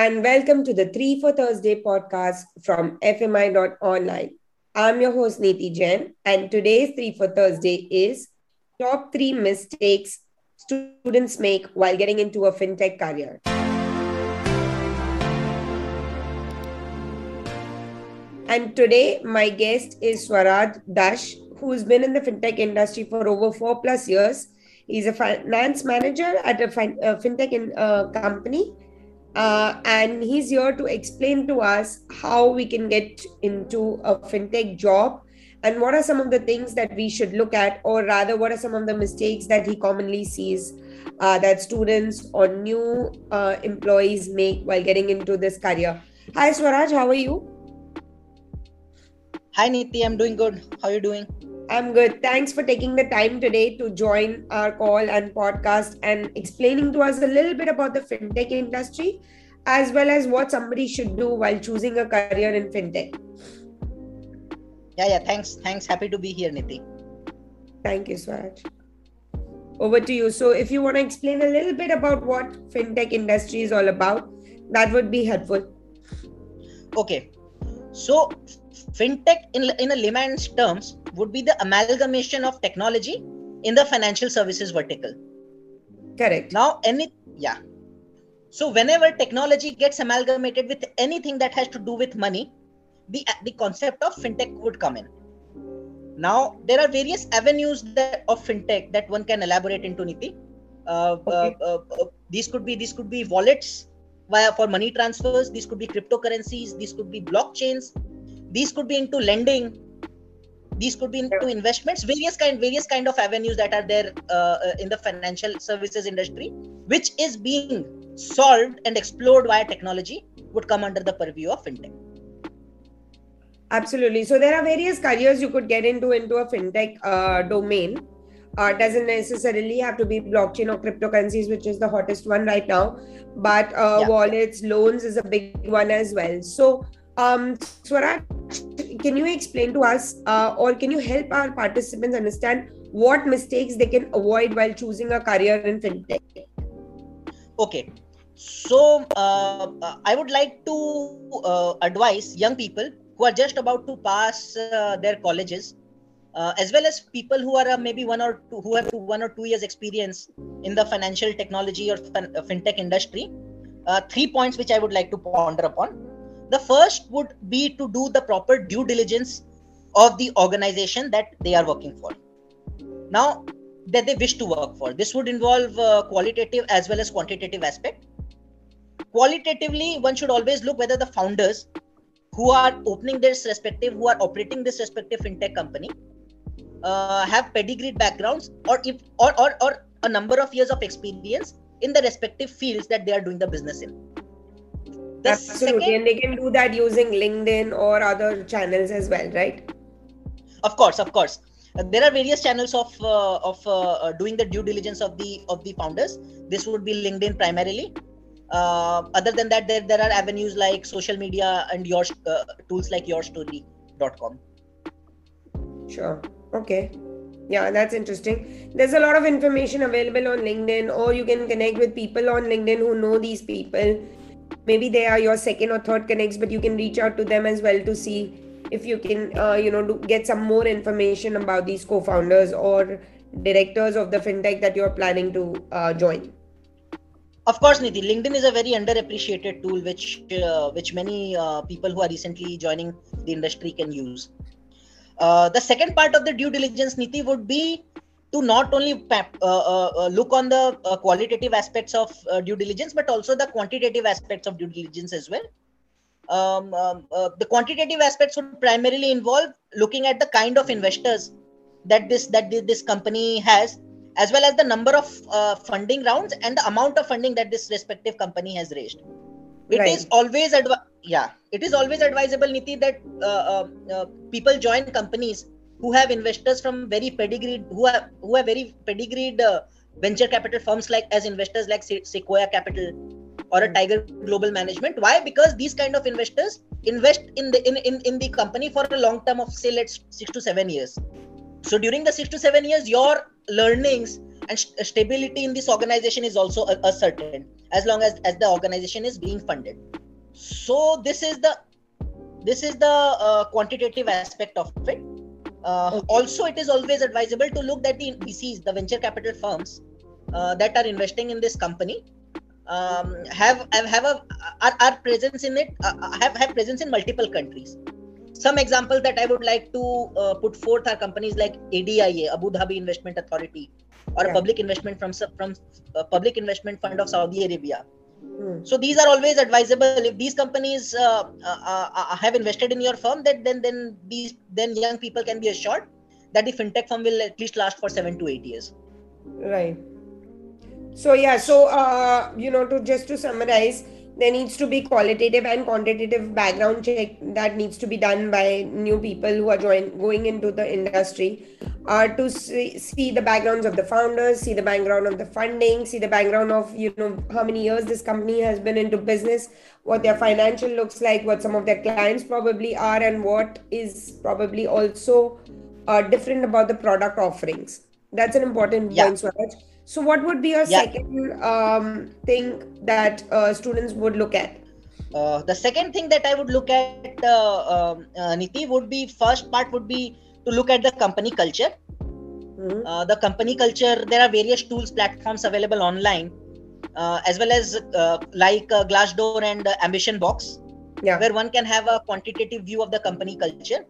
and welcome to the 3 for Thursday podcast from FMI.online. I'm your host, Niti Jain, and today's 3 for Thursday is Top 3 Mistakes Students Make While Getting into a FinTech Career. And today, my guest is Swaraj Dash, who's been in the FinTech industry for over four plus years. He's a finance manager at a, fin- a FinTech in, uh, company uh, and he's here to explain to us how we can get into a fintech job and what are some of the things that we should look at or rather what are some of the mistakes that he commonly sees uh, that students or new uh, employees make while getting into this career. Hi swaraj. How are you? Hi niti. I'm doing good. How are you doing I'm good. Thanks for taking the time today to join our call and podcast and explaining to us a little bit about the fintech industry as well as what somebody should do while choosing a career in fintech. Yeah, yeah. Thanks. Thanks. Happy to be here, Niti. Thank you, Swaraj. Over to you. So, if you want to explain a little bit about what fintech industry is all about, that would be helpful. Okay. So, fintech in, in a layman's terms would be the amalgamation of technology in the financial services vertical. Correct. Now any yeah. So whenever technology gets amalgamated with anything that has to do with money the the concept of fintech would come in. Now there are various avenues that, of fintech that one can elaborate into niti. Uh, okay. uh, uh, these could be these could be wallets via for money transfers. These could be cryptocurrencies. These could be blockchains. These could be into lending these could be into investments various kind various kind of avenues that are there uh, uh, in the financial services industry which is being solved and explored via technology would come under the purview of fintech absolutely so there are various careers you could get into into a fintech uh, domain uh, doesn't necessarily have to be blockchain or cryptocurrencies, which is the hottest one right now. But uh, yeah. wallets, loans is a big one as well. So, um, Swaraj, can you explain to us uh, or can you help our participants understand what mistakes they can avoid while choosing a career in fintech? Okay. So, uh, uh I would like to uh, advise young people who are just about to pass uh, their colleges, uh, as well as people who are maybe one or two, who have one or two years experience in the financial technology or fin- fintech industry. three points which I would like to ponder upon the first would be to do the proper due diligence of the organization that they are working for. Now that they wish to work for. This would involve uh, qualitative as well as quantitative aspect. Qualitatively one should always look whether the founders who are opening this respective who are operating this respective fintech company uh, have pedigreed backgrounds or if or, or or a number of years of experience in the respective fields that they are doing the business in the Absolutely, second, and they can do that using LinkedIn or other channels as well, right? Of course, of course. Uh, there are various channels of uh, of uh, uh doing the due diligence of the of the founders. This would be LinkedIn primarily. Uh, other than that, there, there are avenues like social media and your uh, tools like yourstory.com. Sure. Okay. Yeah, that's interesting. There's a lot of information available on LinkedIn, or you can connect with people on LinkedIn who know these people maybe they are your second or third connects but you can reach out to them as well to see if you can uh, you know get some more information about these co-founders or directors of the fintech that you're planning to uh, join. Of course niti linkedin is a very underappreciated tool which uh, which many uh, people who are recently joining the industry can use. Uh, the second part of the due diligence niti would be to not only uh, uh, uh, look on the uh, qualitative aspects of uh, due diligence but also the quantitative aspects of due diligence as well um, um, uh, the quantitative aspects would primarily involve looking at the kind of investors that this that this company has as well as the number of funding rounds and the amount of funding that this respective company has raised It right. is always advi- yeah it is always advisable niti that people join companies who have investors from very pedigreed who have who have very pedigreed uh, venture capital firms like as investors like sequoia capital or a hmm. tiger global management. Why? Because these kind of investors invest in the in, in, in the company for a long term of say let's six to seven years. So during the six to seven years your learnings and st- stability in this organization is also a, a certain as long as as the organization is being funded. So this is the this is the uh, quantitative aspect of it uh, okay. also it is always advisable to look at the vcs the venture capital firms uh, that are investing in this company um, have have a our, our presence in it uh, have have presence in multiple countries some examples that i would like to uh, put forth are companies like adia abu dhabi investment authority or yeah. a public investment from from public investment fund of saudi arabia Hmm. So these are always advisable. If these companies uh, uh, uh, uh, have invested in your firm, that then then these then young people can be assured that the fintech firm will at least last for seven to eight years. Right. So yeah. So uh, you know, to just to summarize, there needs to be qualitative and quantitative background check that needs to be done by new people who are join, going into the industry uh, to see, see the backgrounds of the founders see the background of the funding see the background of you know how many years this company has been into business what their financial looks like what some of their clients probably are and what is probably also uh, different about the product offerings that's an important yeah. point Swaraj. So, what would be a yeah. second um, thing that uh, students would look at? Uh, the second thing that I would look at, uh, um, uh, Niti, would be first part would be to look at the company culture. Mm-hmm. Uh, the company culture, there are various tools, platforms available online, uh, as well as like Glassdoor and Ambition Box, yeah. where one can have a quantitative view of the company culture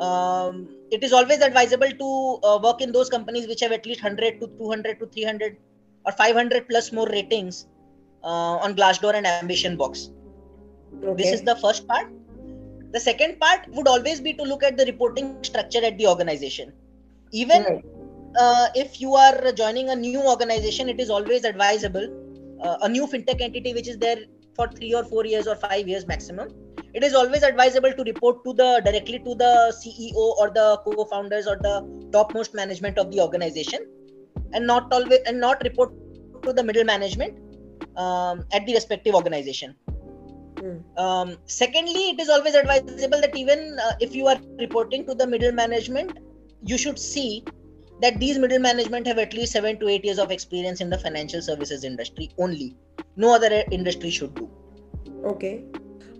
um, it is always advisable to uh, work in those companies which have at least 100 to 200 to 300 or 500 plus more ratings uh, on Glassdoor and Ambition Box. Okay. This is the first part. The second part would always be to look at the reporting structure at the organization. Even right. uh, if you are joining a new organization, it is always advisable. Uh, a new fintech entity which is there for three or four years or five years maximum it is always advisable to report to the directly to the ceo or the co-founders or the topmost management of the organization and not always and not report to the middle management um, at the respective organization. Mm. um, secondly it is always advisable that even uh, if you are reporting to the middle management you should see that these middle management have at least 7 to 8 years of experience in the financial services industry only. No other industry should do. Okay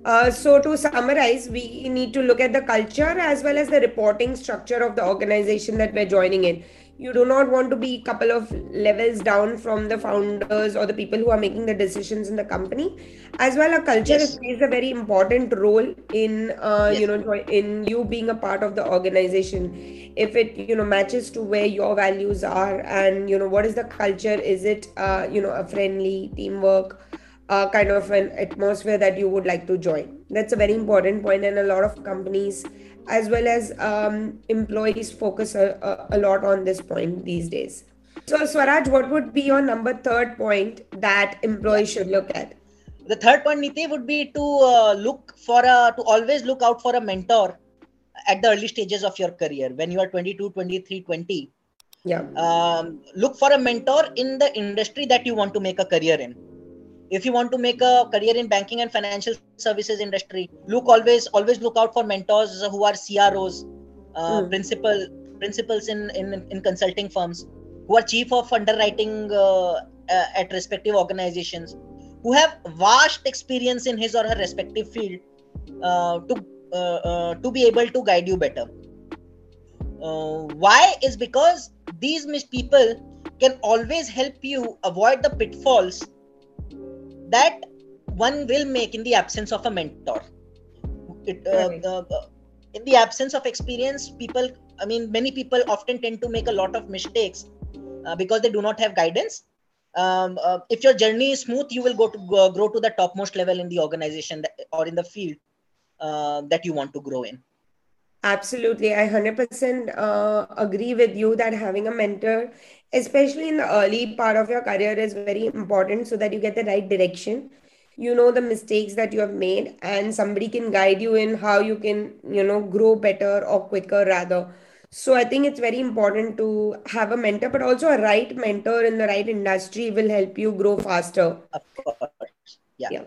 uh, so to summarize, we need to look at the culture as well as the reporting structure of the organization that we're joining in. You do not want to be a couple of levels down from the founders or the people who are making the decisions in the company. As well, a culture yes. plays a very important role in uh, yes. you know in you being a part of the organization. If it you know matches to where your values are and you know what is the culture? Is it uh, you know a friendly teamwork? Uh, kind of an atmosphere that you would like to join. That's a very important point, and a lot of companies, as well as um, employees, focus a, a, lot on this point these days. So, Swaraj, what would be your number third point that employees should look at? The third point, Niti, would be to uh, look for a to always look out for a mentor at the early stages of your career when you are 22 23 20 yeah um, look for a mentor in the industry that you want to make a career in if you want to make a career in banking and financial services industry look always always look out for mentors who are cros uh, mm. principal principals in, in in consulting firms who are chief of underwriting uh, uh, at respective organizations who have vast experience in his or her respective field uh, to uh, uh, to be able to guide you better why is because these people can always help you avoid the pitfalls that one will make in the absence of a mentor. It, uh, uh, uh, in the absence of experience people i mean many people often tend to make a lot of mistakes uh, because they do not have guidance. Um, uh, if your journey is smooth you will go to go, grow to the topmost level in the organization that, or in the field uh, that you want to grow in Absolutely. I 100% uh, agree with you that having a mentor, especially in the early part of your career, is very important so that you get the right direction. You know the mistakes that you have made, and somebody can guide you in how you can, you know, grow better or quicker, rather. So I think it's very important to have a mentor, but also a right mentor in the right industry will help you grow faster. Of course. Yeah. yeah.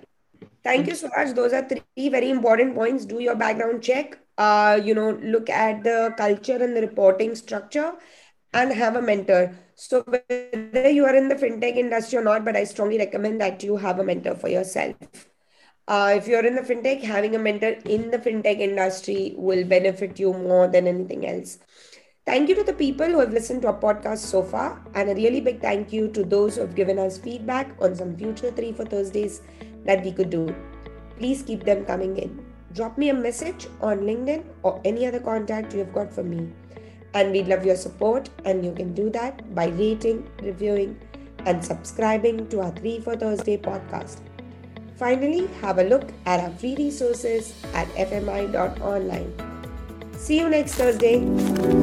Thank you so much. Those are three very important points. Do your background check uh, you know, look at the culture and the reporting structure and have a mentor. So whether you are in the fintech industry or not, but I strongly recommend that you have a mentor for yourself. Uh, if you're in the fintech, having a mentor in the fintech industry will benefit you more than anything else. Thank you to the people who have listened to our podcast so far, and a really big thank you to those who have given us feedback on some future three for Thursdays that we could do. Please keep them coming in. Drop me a message on LinkedIn or any other contact you have got for me. And we'd love your support, and you can do that by rating, reviewing, and subscribing to our 3 for Thursday podcast. Finally, have a look at our free resources at fmi.online. See you next Thursday.